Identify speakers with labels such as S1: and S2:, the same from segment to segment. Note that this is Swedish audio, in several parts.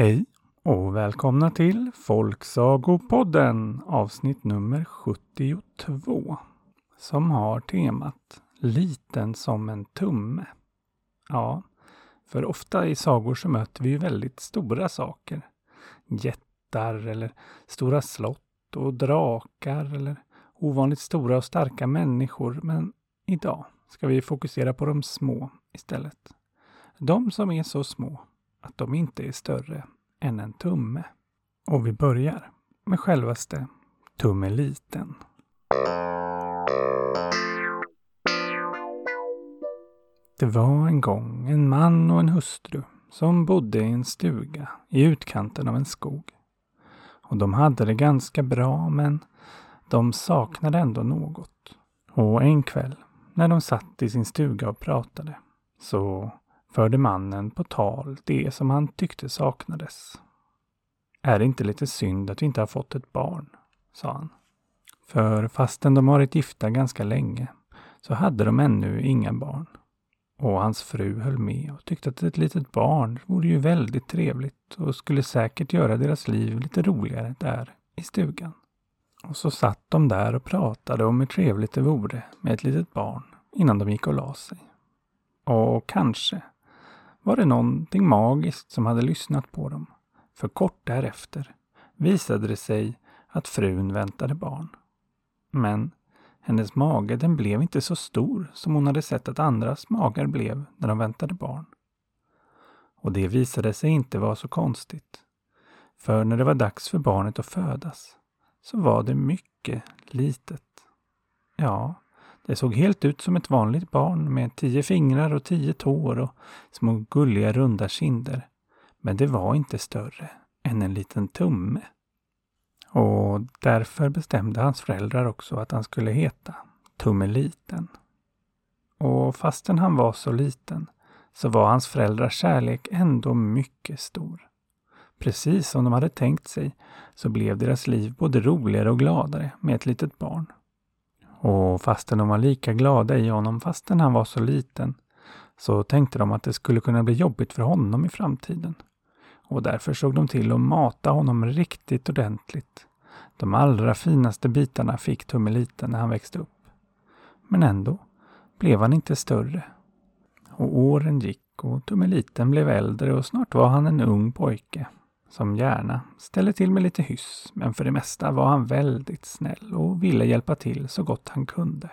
S1: Hej och välkomna till Folksagopodden avsnitt nummer 72 som har temat Liten som en tumme. Ja, för ofta i sagor så möter vi ju väldigt stora saker. Jättar eller stora slott och drakar eller ovanligt stora och starka människor. Men idag ska vi fokusera på de små istället. De som är så små att de inte är större än en tumme. Och vi börjar med självaste tummeliten. Det var en gång en man och en hustru som bodde i en stuga i utkanten av en skog. Och de hade det ganska bra men de saknade ändå något. Och en kväll när de satt i sin stuga och pratade så förde mannen på tal det som han tyckte saknades. Är det inte lite synd att vi inte har fått ett barn? sa han. För fastän de varit gifta ganska länge så hade de ännu inga barn. Och hans fru höll med och tyckte att ett litet barn vore ju väldigt trevligt och skulle säkert göra deras liv lite roligare där i stugan. Och så satt de där och pratade om hur trevligt det vore med ett litet barn innan de gick och la sig. Och kanske var det någonting magiskt som hade lyssnat på dem. För kort därefter visade det sig att frun väntade barn. Men hennes mage den blev inte så stor som hon hade sett att andras magar blev när de väntade barn. Och det visade sig inte vara så konstigt. För när det var dags för barnet att födas så var det mycket litet. Ja, det såg helt ut som ett vanligt barn med tio fingrar och tio tår och små gulliga runda kinder. Men det var inte större än en liten tumme. Och därför bestämde hans föräldrar också att han skulle heta Tummeliten. Och fastän han var så liten så var hans föräldrars kärlek ändå mycket stor. Precis som de hade tänkt sig så blev deras liv både roligare och gladare med ett litet barn. Och fastän de var lika glada i honom fastän han var så liten så tänkte de att det skulle kunna bli jobbigt för honom i framtiden. Och därför såg de till att mata honom riktigt ordentligt. De allra finaste bitarna fick Tummeliten när han växte upp. Men ändå blev han inte större. Och åren gick och Tummeliten blev äldre och snart var han en ung pojke som gärna ställde till med lite hyss, men för det mesta var han väldigt snäll och ville hjälpa till så gott han kunde.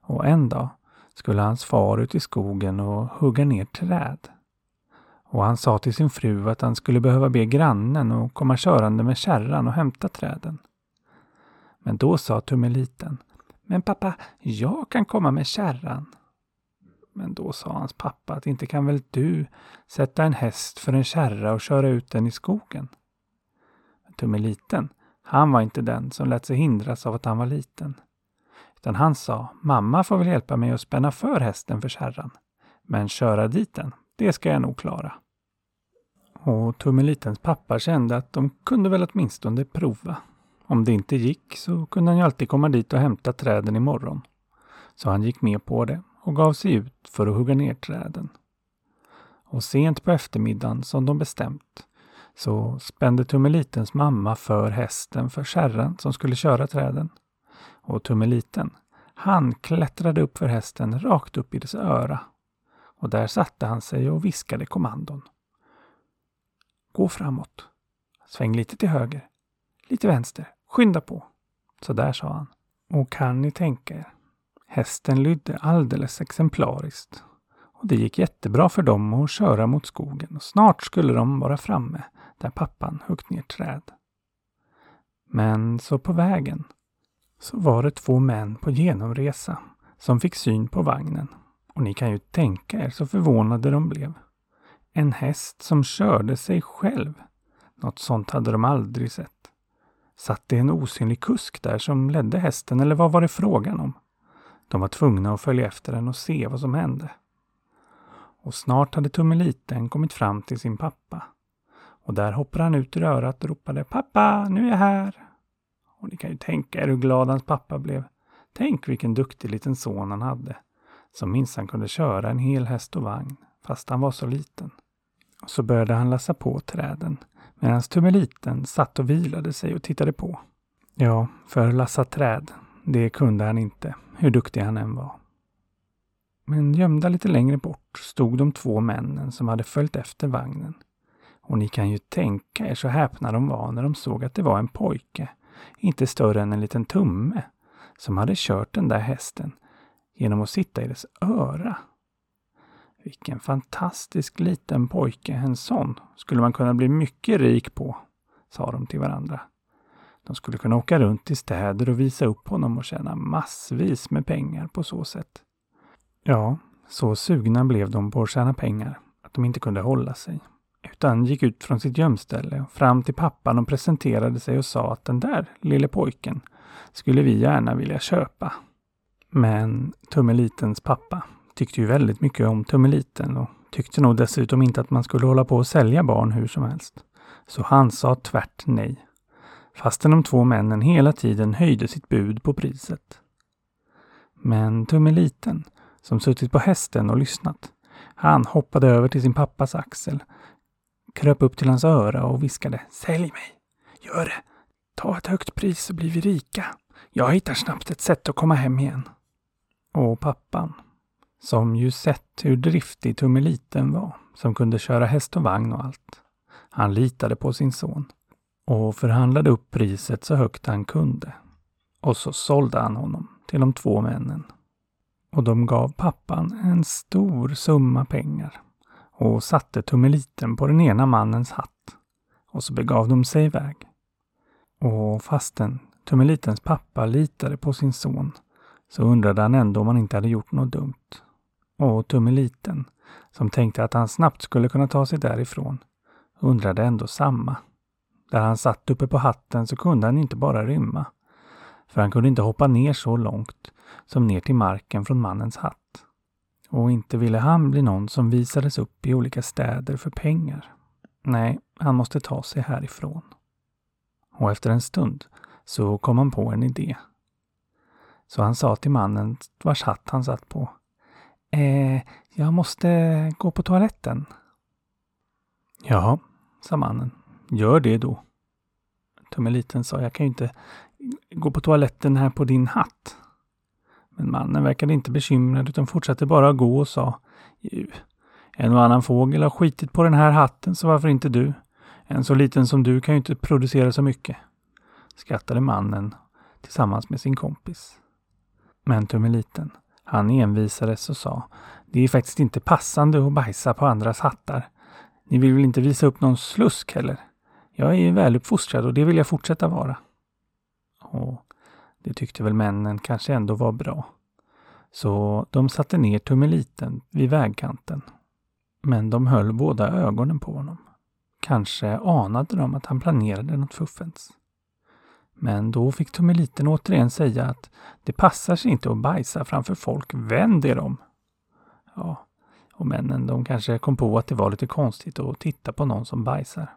S1: Och en dag skulle hans far ut i skogen och hugga ner träd. Och han sa till sin fru att han skulle behöva be grannen och komma körande med kärran och hämta träden. Men då sa Tummeliten, Men pappa, jag kan komma med kärran. Men då sa hans pappa att inte kan väl du sätta en häst för en kärra och köra ut den i skogen? Tummeliten, han var inte den som lät sig hindras av att han var liten. Utan han sa, mamma får väl hjälpa mig att spänna för hästen för kärran. Men köra dit den, det ska jag nog klara. Och Tummelitens pappa kände att de kunde väl åtminstone prova. Om det inte gick så kunde han ju alltid komma dit och hämta träden imorgon. Så han gick med på det och gav sig ut för att hugga ner träden. Och sent på eftermiddagen som de bestämt så spände Tummelitens mamma för hästen för kärran som skulle köra träden. Och Tummeliten, han klättrade upp för hästen rakt upp i dess öra. Och där satte han sig och viskade kommandon. Gå framåt. Sväng lite till höger. Lite vänster. Skynda på. Så där sa han. Och kan ni tänka er, Hästen lydde alldeles exemplariskt. Och det gick jättebra för dem att köra mot skogen och snart skulle de vara framme där pappan huggit ner träd. Men så på vägen så var det två män på genomresa som fick syn på vagnen. Och ni kan ju tänka er så förvånade de blev. En häst som körde sig själv. Något sånt hade de aldrig sett. Satt det en osynlig kusk där som ledde hästen eller vad var det frågan om? De var tvungna att följa efter den och se vad som hände. Och snart hade Tummeliten kommit fram till sin pappa. Och där hoppade han ut ur örat och ropade Pappa, nu är jag här! Och ni kan ju tänka er hur glad hans pappa blev. Tänk vilken duktig liten son han hade. Som minsann kunde köra en hel häst och vagn, fast han var så liten. Och så började han lassa på träden medan Tummeliten satt och vilade sig och tittade på. Ja, för lassa träd, det kunde han inte, hur duktig han än var. Men gömda lite längre bort stod de två männen som hade följt efter vagnen. Och ni kan ju tänka er så häpna de var när de såg att det var en pojke, inte större än en liten tumme, som hade kört den där hästen genom att sitta i dess öra. Vilken fantastisk liten pojke, en sån skulle man kunna bli mycket rik på, sa de till varandra. De skulle kunna åka runt i städer och visa upp honom och tjäna massvis med pengar på så sätt. Ja, så sugna blev de på att tjäna pengar att de inte kunde hålla sig. Utan gick ut från sitt gömställe fram till pappan och presenterade sig och sa att den där lille pojken skulle vi gärna vilja köpa. Men Tummelitens pappa tyckte ju väldigt mycket om Tummeliten och tyckte nog dessutom inte att man skulle hålla på och sälja barn hur som helst. Så han sa tvärt nej. Fastän de två männen hela tiden höjde sitt bud på priset. Men Tummeliten, som suttit på hästen och lyssnat, han hoppade över till sin pappas axel, kröp upp till hans öra och viskade Sälj mig! Gör det! Ta ett högt pris så blir vi rika. Jag hittar snabbt ett sätt att komma hem igen. Och pappan, som ju sett hur driftig Tummeliten var, som kunde köra häst och vagn och allt. Han litade på sin son och förhandlade upp priset så högt han kunde. Och så sålde han honom till de två männen. Och de gav pappan en stor summa pengar och satte Tummeliten på den ena mannens hatt. Och så begav de sig iväg. Och fastän Tummelitens pappa litade på sin son så undrade han ändå om han inte hade gjort något dumt. Och Tummeliten, som tänkte att han snabbt skulle kunna ta sig därifrån, undrade ändå samma. Där han satt uppe på hatten så kunde han inte bara rymma. För han kunde inte hoppa ner så långt som ner till marken från mannens hatt. Och inte ville han bli någon som visades upp i olika städer för pengar. Nej, han måste ta sig härifrån. Och efter en stund så kom han på en idé. Så han sa till mannen vars hatt han satt på. Eh, jag måste gå på toaletten. Ja, sa mannen. Gör det då. Tummeliten sa, jag kan ju inte gå på toaletten här på din hatt. Men mannen verkade inte bekymrad utan fortsatte bara att gå och sa, en och annan fågel har skitit på den här hatten så varför inte du? En så liten som du kan ju inte producera så mycket. Skrattade mannen tillsammans med sin kompis. Men Tummeliten, han envisades och sa, det är faktiskt inte passande att bajsa på andras hattar. Ni vill väl inte visa upp någon slusk heller? Jag är väluppfostrad och det vill jag fortsätta vara. Och det tyckte väl männen kanske ändå var bra. Så de satte ner Tummeliten vid vägkanten. Men de höll båda ögonen på honom. Kanske anade de att han planerade något fuffens. Men då fick Tummeliten återigen säga att det passar sig inte att bajsa framför folk. Vänd er om! Ja, och männen de kanske kom på att det var lite konstigt att titta på någon som bajsar.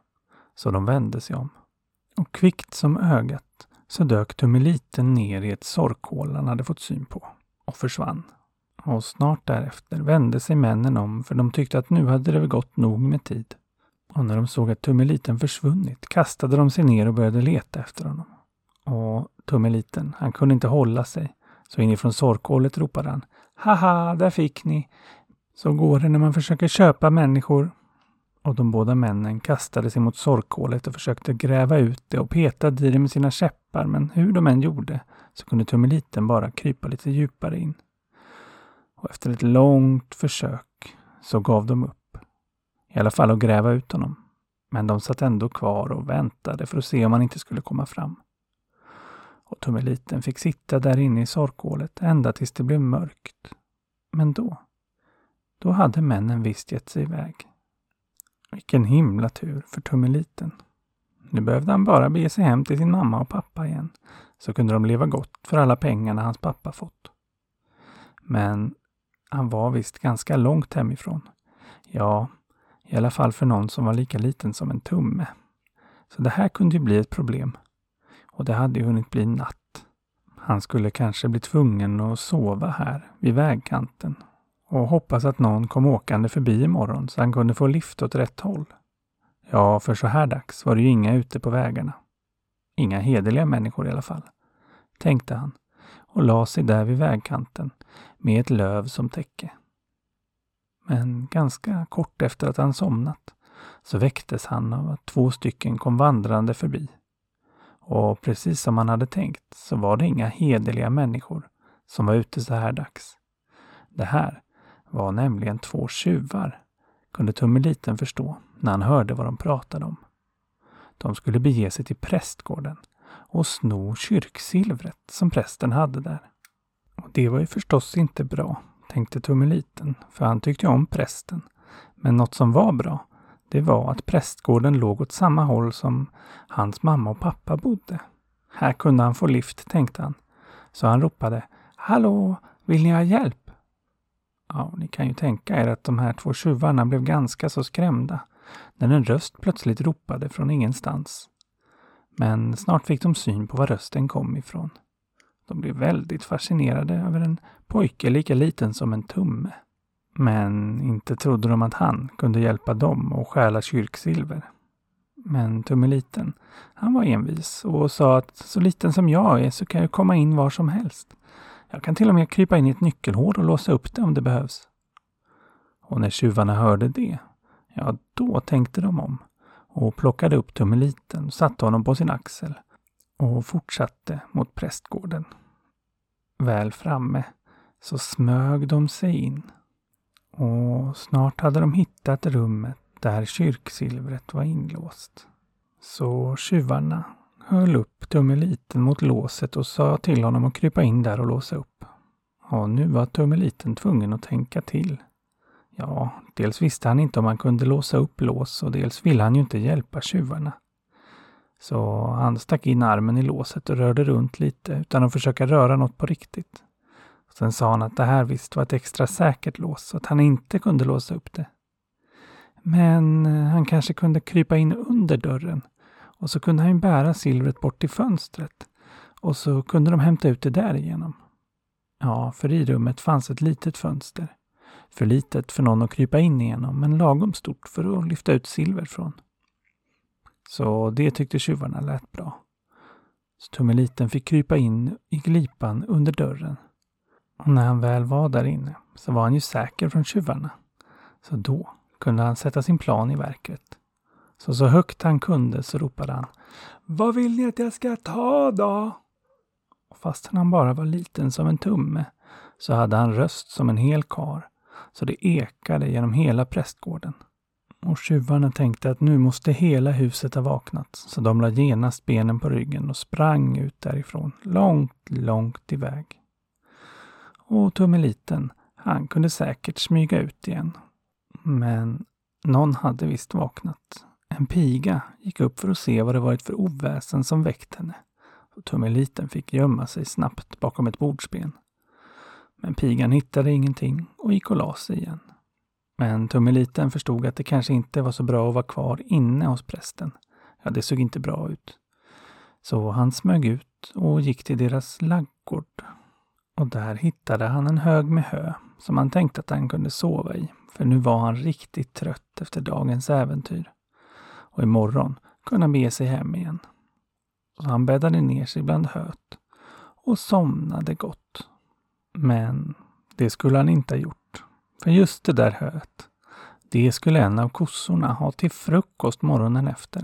S1: Så de vände sig om. Och kvickt som ögat så dök Tummeliten ner i ett sorkhål han hade fått syn på och försvann. Och snart därefter vände sig männen om för de tyckte att nu hade det gått nog med tid. Och när de såg att Tummeliten försvunnit kastade de sig ner och började leta efter honom. Och Tummeliten, han kunde inte hålla sig. Så inifrån sorkhålet ropade han Haha, där fick ni! Så går det när man försöker köpa människor. Och de båda männen kastade sig mot sorkhålet och försökte gräva ut det och petade i det med sina käppar, men hur de än gjorde så kunde Tummeliten bara krypa lite djupare in. Och efter ett långt försök så gav de upp. I alla fall att gräva ut honom. Men de satt ändå kvar och väntade för att se om han inte skulle komma fram. Och Tummeliten fick sitta där inne i sorkhålet ända tills det blev mörkt. Men då, då hade männen visst gett sig iväg. Vilken himla tur för Tummeliten. Nu behövde han bara bege sig hem till sin mamma och pappa igen, så kunde de leva gott för alla pengarna hans pappa fått. Men han var visst ganska långt hemifrån. Ja, i alla fall för någon som var lika liten som en tumme. Så det här kunde ju bli ett problem. Och det hade ju hunnit bli natt. Han skulle kanske bli tvungen att sova här vid vägkanten och hoppas att någon kom åkande förbi imorgon så han kunde få lift åt rätt håll. Ja, för så här dags var det ju inga ute på vägarna. Inga hederliga människor i alla fall, tänkte han och la sig där vid vägkanten med ett löv som täcke. Men ganska kort efter att han somnat så väcktes han av att två stycken kom vandrande förbi. Och precis som han hade tänkt så var det inga hederliga människor som var ute så här dags. Det här var nämligen två tjuvar, kunde Tummeliten förstå när han hörde vad de pratade om. De skulle bege sig till prästgården och sno kyrksilvret som prästen hade där. Och det var ju förstås inte bra, tänkte Tummeliten, för han tyckte om prästen. Men något som var bra, det var att prästgården låg åt samma håll som hans mamma och pappa bodde. Här kunde han få lift, tänkte han. Så han ropade Hallå, vill ni ha hjälp? Ja, ni kan ju tänka er att de här två tjuvarna blev ganska så skrämda när en röst plötsligt ropade från ingenstans. Men snart fick de syn på var rösten kom ifrån. De blev väldigt fascinerade över en pojke lika liten som en tumme. Men inte trodde de att han kunde hjälpa dem att stjäla kyrksilver. Men Tummeliten, han var envis och sa att så liten som jag är så kan jag komma in var som helst. Jag kan till och med krypa in i ett nyckelhål och låsa upp det om det behövs. Och när tjuvarna hörde det, ja då tänkte de om och plockade upp Tummeliten, satte honom på sin axel och fortsatte mot prästgården. Väl framme så smög de sig in och snart hade de hittat rummet där kyrksilvret var inlåst. Så tjuvarna höll upp Tummeliten mot låset och sa till honom att krypa in där och låsa upp. Och nu var Tummeliten tvungen att tänka till. Ja, dels visste han inte om han kunde låsa upp lås och dels ville han ju inte hjälpa tjuvarna. Så han stack in armen i låset och rörde runt lite utan att försöka röra något på riktigt. Sen sa han att det här visst var ett extra säkert lås och att han inte kunde låsa upp det. Men han kanske kunde krypa in under dörren och så kunde han bära silvret bort till fönstret och så kunde de hämta ut det därigenom. Ja, för i rummet fanns ett litet fönster. För litet för någon att krypa in igenom, men lagom stort för att lyfta ut silver från. Så det tyckte tjuvarna lät bra. Så Tummeliten fick krypa in i glipan under dörren. Och när han väl var där inne så var han ju säker från tjuvarna. Så då kunde han sätta sin plan i verket. Så så högt han kunde så ropade han Vad vill ni att jag ska ta då? Och fastän han bara var liten som en tumme så hade han röst som en hel kar så det ekade genom hela prästgården. Och tjuvarna tänkte att nu måste hela huset ha vaknat, så de la genast benen på ryggen och sprang ut därifrån, långt, långt iväg. Och Tummeliten, han kunde säkert smyga ut igen. Men någon hade visst vaknat. En piga gick upp för att se vad det varit för oväsen som väckt henne. Och Tummeliten fick gömma sig snabbt bakom ett bordsben. Men pigan hittade ingenting och gick och la sig igen. Men Tummeliten förstod att det kanske inte var så bra att vara kvar inne hos prästen. Ja, det såg inte bra ut. Så han smög ut och gick till deras laggård. Och där hittade han en hög med hö som han tänkte att han kunde sova i, för nu var han riktigt trött efter dagens äventyr. Och imorgon kunde han bege sig hem igen. Så han bäddade ner sig bland höet och somnade gott. Men det skulle han inte ha gjort. För just det där höet, det skulle en av kossorna ha till frukost morgonen efter.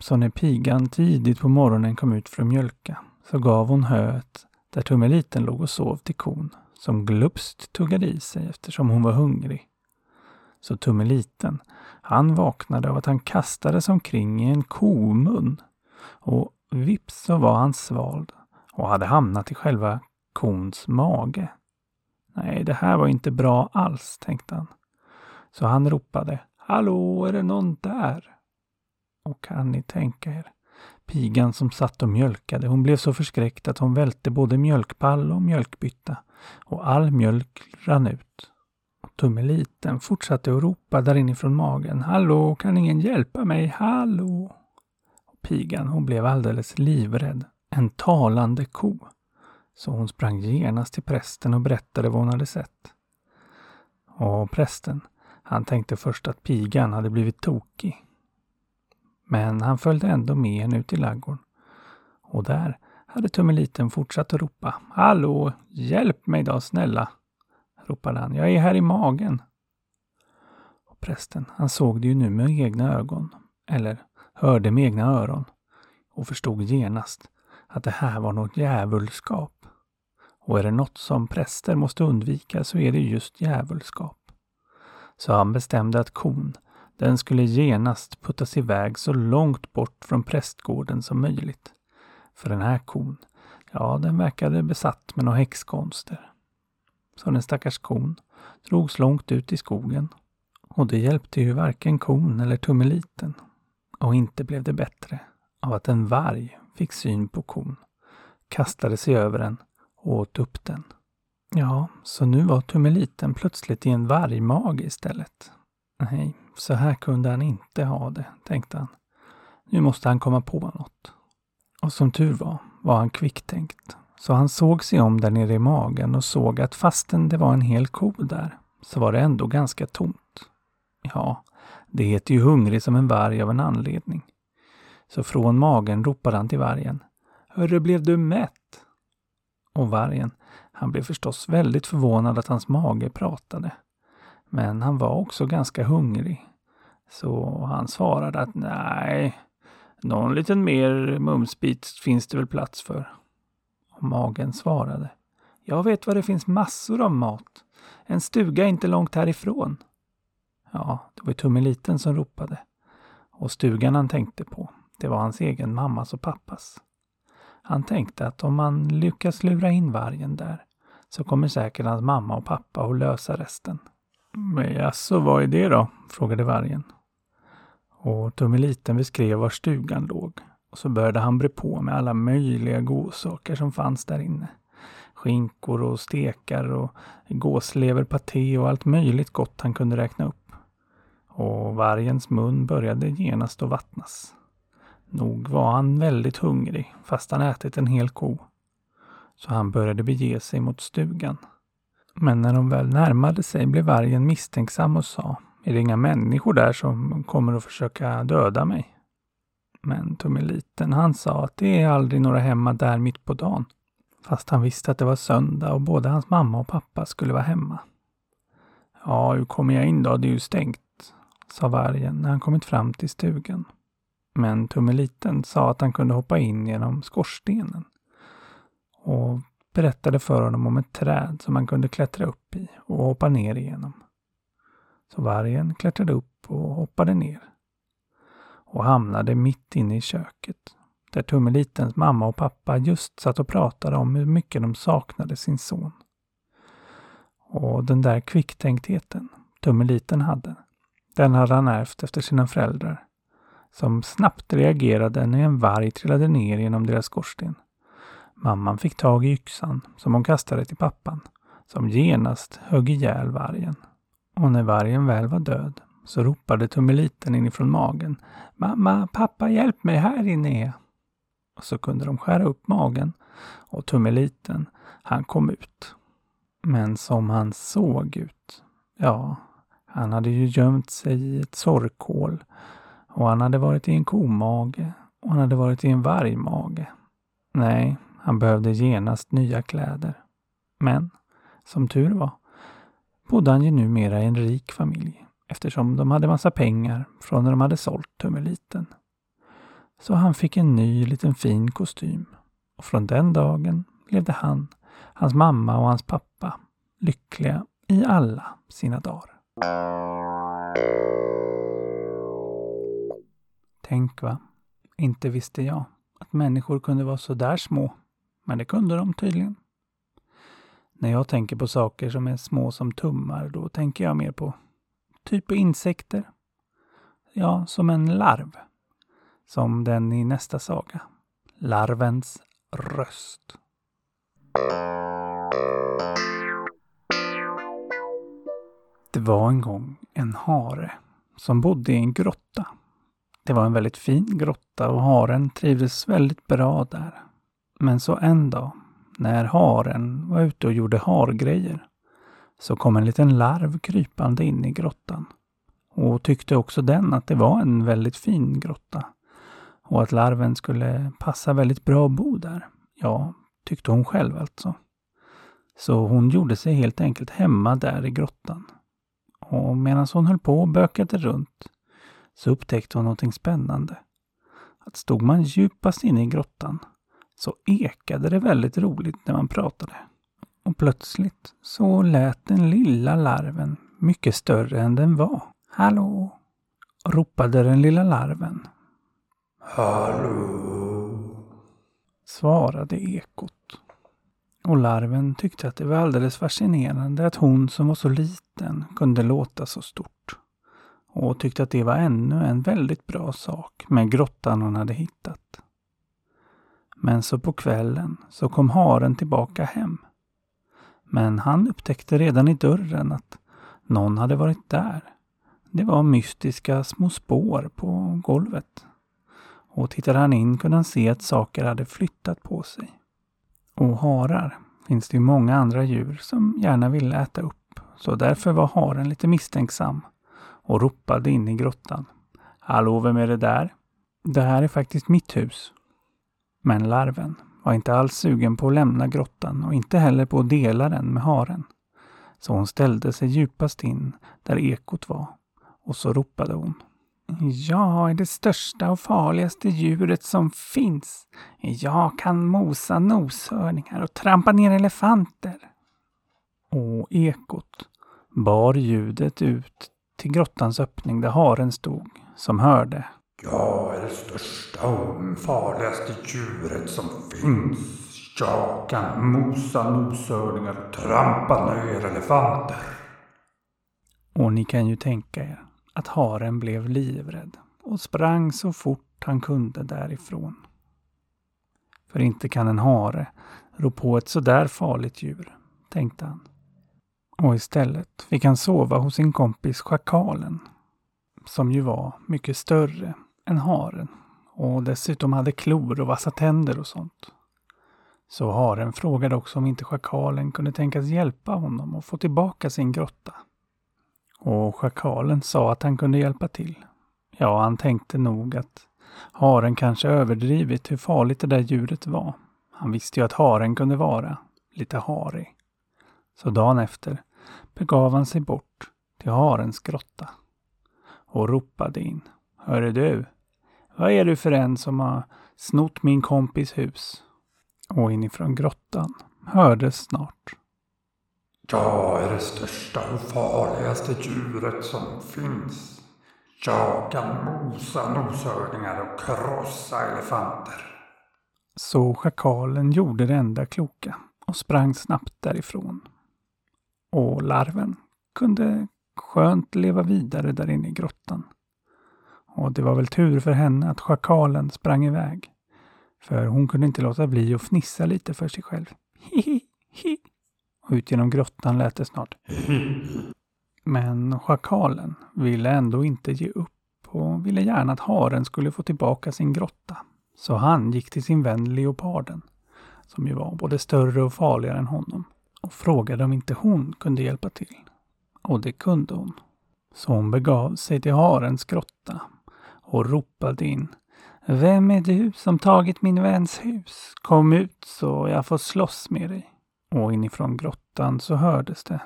S1: Så när pigan tidigt på morgonen kom ut för att mjölka så gav hon höet där Tummeliten låg och sov till kon som glupst tuggade i sig eftersom hon var hungrig. Så Tummeliten, han vaknade av att han kastades omkring i en komun och vips så var han svald och hade hamnat i själva kons mage. Nej, det här var inte bra alls, tänkte han. Så han ropade Hallå, är det någon där? Och kan ni tänka er? Pigan som satt och mjölkade, hon blev så förskräckt att hon välte både mjölkpall och mjölkbytta och all mjölk rann ut. Och Tummeliten fortsatte att ropa där inifrån magen. Hallå, kan ingen hjälpa mig? Hallå! Och pigan, hon blev alldeles livrädd. En talande ko. Så hon sprang genast till prästen och berättade vad hon hade sett. Och prästen, han tänkte först att pigan hade blivit tokig. Men han följde ändå med henne ut i laggården. Och där hade Tummeliten fortsatt att ropa. Hallå, hjälp mig då snälla! Ropade han. Jag är här i magen. Och prästen, han såg det ju nu med egna ögon. Eller hörde med egna öron. Och förstod genast att det här var något djävulskap. Och är det något som präster måste undvika så är det just djävulskap. Så han bestämde att kon, den skulle genast puttas iväg så långt bort från prästgården som möjligt. För den här kon, ja, den verkade besatt med några häxkonster. Så den stackars kon drogs långt ut i skogen. Och det hjälpte ju varken kon eller tummeliten. Och inte blev det bättre av att en varg fick syn på kon, kastade sig över den och åt upp den. Ja, så nu var tummeliten plötsligt i en vargmage istället. Nej, så här kunde han inte ha det, tänkte han. Nu måste han komma på något. Och som tur var, var han kvicktänkt. Så han såg sig om där nere i magen och såg att fastän det var en hel ko där, så var det ändå ganska tomt. Ja, det heter ju hungrig som en varg av en anledning. Så från magen ropade han till vargen. Hörru, blev du mätt? Och vargen, han blev förstås väldigt förvånad att hans mage pratade. Men han var också ganska hungrig. Så han svarade att nej, någon liten mer mumsbit finns det väl plats för. Och magen svarade. Jag vet var det finns massor av mat. En stuga inte långt härifrån. Ja, det var Tummeliten som ropade. Och stugan han tänkte på, det var hans egen mammas och pappas. Han tänkte att om man lyckas lura in vargen där så kommer säkert hans mamma och pappa att lösa resten. Men jaså, vad är det då? frågade vargen. Och Tummeliten beskrev var stugan låg. Och så började han bre på med alla möjliga godsaker som fanns där inne. Skinkor och stekar och gåsleverpaté och allt möjligt gott han kunde räkna upp. Och vargens mun började genast att vattnas. Nog var han väldigt hungrig, fast han ätit en hel ko. Så han började bege sig mot stugan. Men när de väl närmade sig blev vargen misstänksam och sa Är det inga människor där som kommer att försöka döda mig? Men Tummeliten han sa att det är aldrig några hemma där mitt på dagen. Fast han visste att det var söndag och både hans mamma och pappa skulle vara hemma. Ja, hur kommer jag in då? Det är ju stängt, sa vargen när han kommit fram till stugan. Men Tummeliten sa att han kunde hoppa in genom skorstenen och berättade för honom om ett träd som han kunde klättra upp i och hoppa ner igenom. Så vargen klättrade upp och hoppade ner och hamnade mitt inne i köket där Tummelitens mamma och pappa just satt och pratade om hur mycket de saknade sin son. Och den där kvicktänktheten Tummeliten hade, den hade han ärvt efter sina föräldrar som snabbt reagerade när en varg trillade ner genom deras skorsten. Mamman fick tag i yxan som hon kastade till pappan, som genast högg ihjäl vargen. Och när vargen väl var död så ropade Tummeliten inifrån magen. Mamma, pappa, hjälp mig, här inne är Och så kunde de skära upp magen och Tummeliten, han kom ut. Men som han såg ut, ja, han hade ju gömt sig i ett sorkhål och han hade varit i en komage och han hade varit i en vargmage. Nej, han behövde genast nya kläder. Men, som tur var, bodde han ju numera i en rik familj eftersom de hade massa pengar från när de hade sålt tummeliten. Så han fick en ny liten fin kostym och från den dagen levde han, hans mamma och hans pappa lyckliga i alla sina dagar. Tänk va, inte visste jag att människor kunde vara så där små. Men det kunde de tydligen. När jag tänker på saker som är små som tummar, då tänker jag mer på typ insekter. Ja, som en larv. Som den i nästa saga. Larvens röst. Det var en gång en hare som bodde i en grotta det var en väldigt fin grotta och haren trivdes väldigt bra där. Men så en dag, när haren var ute och gjorde hargrejer, så kom en liten larv krypande in i grottan. Och tyckte också den att det var en väldigt fin grotta. Och att larven skulle passa väldigt bra att bo där. Ja, tyckte hon själv alltså. Så hon gjorde sig helt enkelt hemma där i grottan. Och medan hon höll på och bökade runt så upptäckte hon någonting spännande. Att stod man djupast inne i grottan så ekade det väldigt roligt när man pratade. Och plötsligt så lät den lilla larven mycket större än den var. Hallå! ropade den lilla larven.
S2: Hallå!
S1: svarade ekot. Och larven tyckte att det var alldeles fascinerande att hon som var så liten kunde låta så stort. Och tyckte att det var ännu en väldigt bra sak med grottan hon hade hittat. Men så på kvällen så kom haren tillbaka hem. Men han upptäckte redan i dörren att någon hade varit där. Det var mystiska små spår på golvet. Och tittade han in kunde han se att saker hade flyttat på sig. Och harar finns det ju många andra djur som gärna vill äta upp. Så därför var haren lite misstänksam och ropade in i grottan. Hallå, vem är det där? Det här är faktiskt mitt hus. Men larven var inte alls sugen på att lämna grottan och inte heller på att dela den med haren. Så hon ställde sig djupast in där ekot var och så ropade hon. Jag är det största och farligaste djuret som finns. Jag kan mosa noshörningar och trampa ner elefanter. Och ekot bar ljudet ut till grottans öppning där haren stod, som hörde.
S2: Jag är det största och farligaste djuret som finns. Jag kan mosa noshörningar och trampa ner elefanter.
S1: Och ni kan ju tänka er att haren blev livrädd och sprang så fort han kunde därifrån. För inte kan en hare rå på ett sådär farligt djur, tänkte han. Och istället fick han sova hos sin kompis schakalen, som ju var mycket större än haren och dessutom hade klor och vassa tänder och sånt. Så haren frågade också om inte schakalen kunde tänkas hjälpa honom att få tillbaka sin grotta. Och schakalen sa att han kunde hjälpa till. Ja, han tänkte nog att haren kanske överdrivit hur farligt det där djuret var. Han visste ju att haren kunde vara lite harig. Så dagen efter begav han sig bort till harens grotta och ropade in. Hörru du, vad är du för en som har snott min kompis hus? Och inifrån grottan hördes snart.
S2: Jag är det största och farligaste djuret som finns. Jag kan mosa noshörningar och krossa elefanter.
S1: Så schakalen gjorde det enda kloka och sprang snabbt därifrån. Och larven kunde skönt leva vidare där inne i grottan. Och det var väl tur för henne att schakalen sprang iväg. För hon kunde inte låta bli att fnissa lite för sig själv. Hihi, hi. Och ut genom grottan lät det snart. Men schakalen ville ändå inte ge upp och ville gärna att haren skulle få tillbaka sin grotta. Så han gick till sin vän leoparden, som ju var både större och farligare än honom, och frågade om inte hon kunde hjälpa till. Och det kunde hon. Så hon begav sig till harens grotta och ropade in. Vem är du som tagit min väns hus? Kom ut så jag får slåss med dig. Och inifrån grottan så hördes det.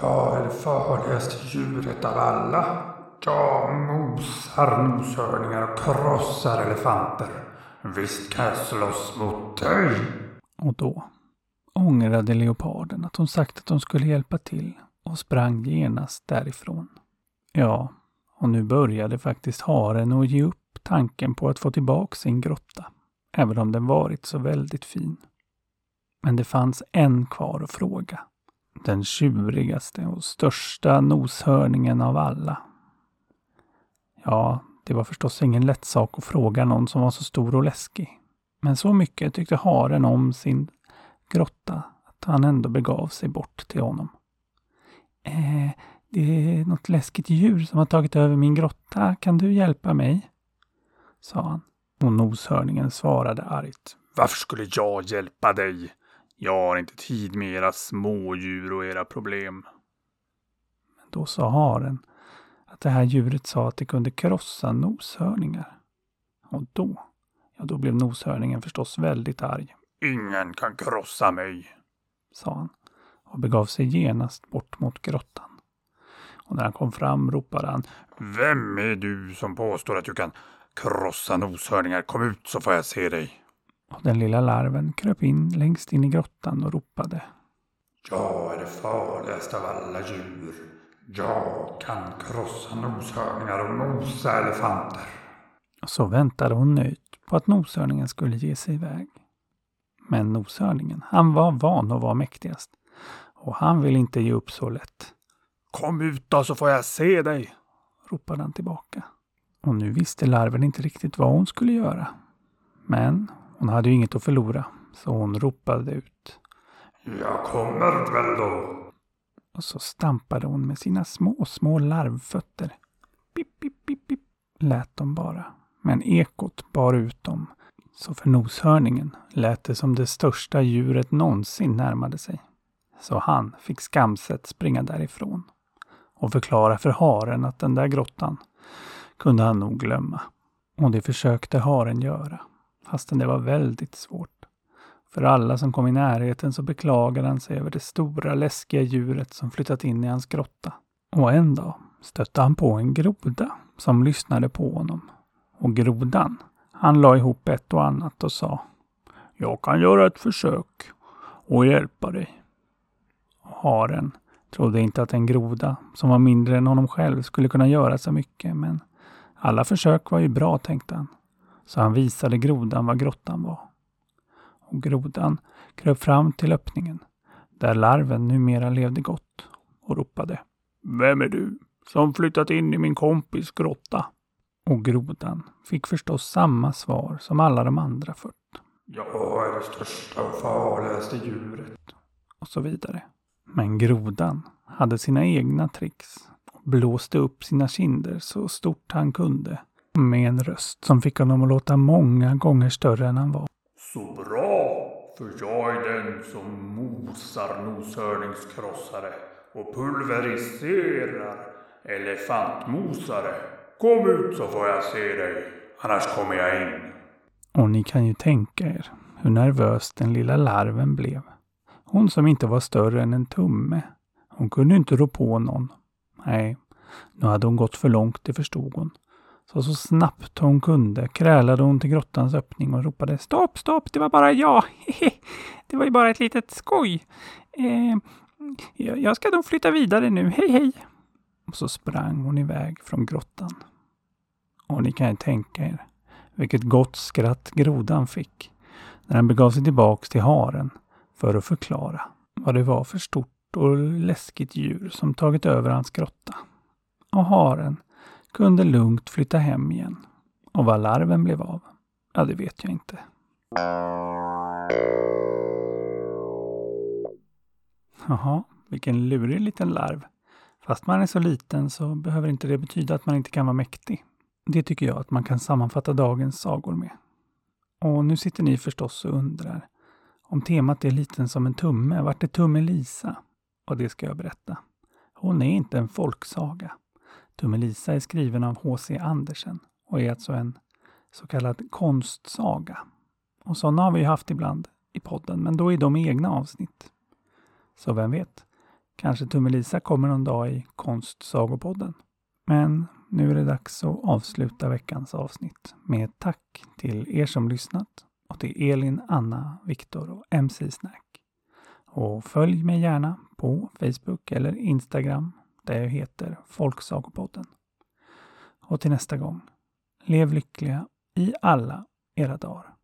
S2: Jag är det farligaste djuret av alla. Jag mosar noshörningar och krossar elefanter. Visst kan jag slåss mot dig.
S1: Och då ångrade leoparden att hon sagt att hon skulle hjälpa till och sprang genast därifrån. Ja, och nu började faktiskt haren att ge upp tanken på att få tillbaka sin grotta, även om den varit så väldigt fin. Men det fanns en kvar att fråga. Den tjurigaste och största noshörningen av alla. Ja, det var förstås ingen lätt sak att fråga någon som var så stor och läskig. Men så mycket tyckte haren om sin grotta att han ändå begav sig bort till honom. Eh, det är något läskigt djur som har tagit över min grotta. Kan du hjälpa mig? sa han. Och noshörningen svarade argt.
S2: Varför skulle jag hjälpa dig? Jag har inte tid med era smådjur och era problem.
S1: Då sa haren att det här djuret sa att det kunde krossa noshörningar. Och då, ja då blev noshörningen förstås väldigt arg.
S2: Ingen kan krossa mig,
S1: sa han och begav sig genast bort mot grottan. Och när han kom fram ropade han
S2: Vem är du som påstår att du kan krossa noshörningar? Kom ut så får jag se dig.
S1: Och den lilla larven kröp in längst in i grottan och ropade.
S2: Jag är det farligaste av alla djur. Jag kan krossa noshörningar och nosa elefanter.
S1: Och så väntade hon nöjt på att noshörningen skulle ge sig iväg. Men noshörningen, han var van att vara mäktigast. Och han ville inte ge upp så lätt.
S2: Kom ut då så får jag se dig,
S1: ropade han tillbaka. Och nu visste larven inte riktigt vad hon skulle göra. Men hon hade ju inget att förlora, så hon ropade ut.
S2: Jag kommer väl då.
S1: Och så stampade hon med sina små, små larvfötter. Pip, pip, pip, pip, lät de bara. Men ekot bar ut dem. Så för noshörningen lät det som det största djuret någonsin närmade sig. Så han fick skamset springa därifrån och förklara för haren att den där grottan kunde han nog glömma. Och det försökte haren göra, fastän det var väldigt svårt. För alla som kom i närheten så beklagade han sig över det stora läskiga djuret som flyttat in i hans grotta. Och en dag stötte han på en groda som lyssnade på honom. Och grodan, han la ihop ett och annat och sa Jag kan göra ett försök och hjälpa dig. Och haren trodde inte att en groda, som var mindre än honom själv, skulle kunna göra så mycket, men alla försök var ju bra, tänkte han. Så han visade grodan var grottan var. Och grodan kröp fram till öppningen, där larven numera levde gott, och ropade Vem är du som flyttat in i min kompis grotta? Och grodan fick förstås samma svar som alla de andra fört.
S2: Jag är det största och farligaste djuret.
S1: Och så vidare. Men grodan hade sina egna tricks och blåste upp sina kinder så stort han kunde med en röst som fick honom att låta många gånger större än han var.
S2: Så bra, för jag är den som mosar noshörningskrossare och pulveriserar elefantmosare. Kom ut så får jag se dig, annars kommer jag in.
S1: Och ni kan ju tänka er hur nervös den lilla larven blev. Hon som inte var större än en tumme. Hon kunde inte rå på någon. Nej, nu hade hon gått för långt, det förstod hon. Så så snabbt hon kunde krälade hon till grottans öppning och ropade Stopp, stopp, det var bara jag. det var ju bara ett litet skoj. Eh, jag ska nog flytta vidare nu, hej hej. Och så sprang hon iväg från grottan. Och ni kan ju tänka er vilket gott skratt grodan fick när han begav sig tillbaks till haren för att förklara vad det var för stort och läskigt djur som tagit över hans grotta. Och haren kunde lugnt flytta hem igen. Och vad larven blev av, ja det vet jag inte. Jaha, vilken lurig liten larv. Fast man är så liten så behöver inte det betyda att man inte kan vara mäktig. Det tycker jag att man kan sammanfatta dagens sagor med. Och nu sitter ni förstås och undrar om temat är liten som en tumme, vart är Tummelisa? Och det ska jag berätta. Hon är inte en folksaga. Tummelisa är skriven av H.C. Andersen och är alltså en så kallad konstsaga. Och sådana har vi haft ibland i podden, men då är de egna avsnitt. Så vem vet, kanske Tummelisa kommer någon dag i Konstsagopodden. Men nu är det dags att avsluta veckans avsnitt med ett tack till er som lyssnat och till Elin, Anna, Viktor och MC Snack. Och följ mig gärna på Facebook eller Instagram där jag heter Folksagopodden. Och till nästa gång, lev lyckliga i alla era dagar.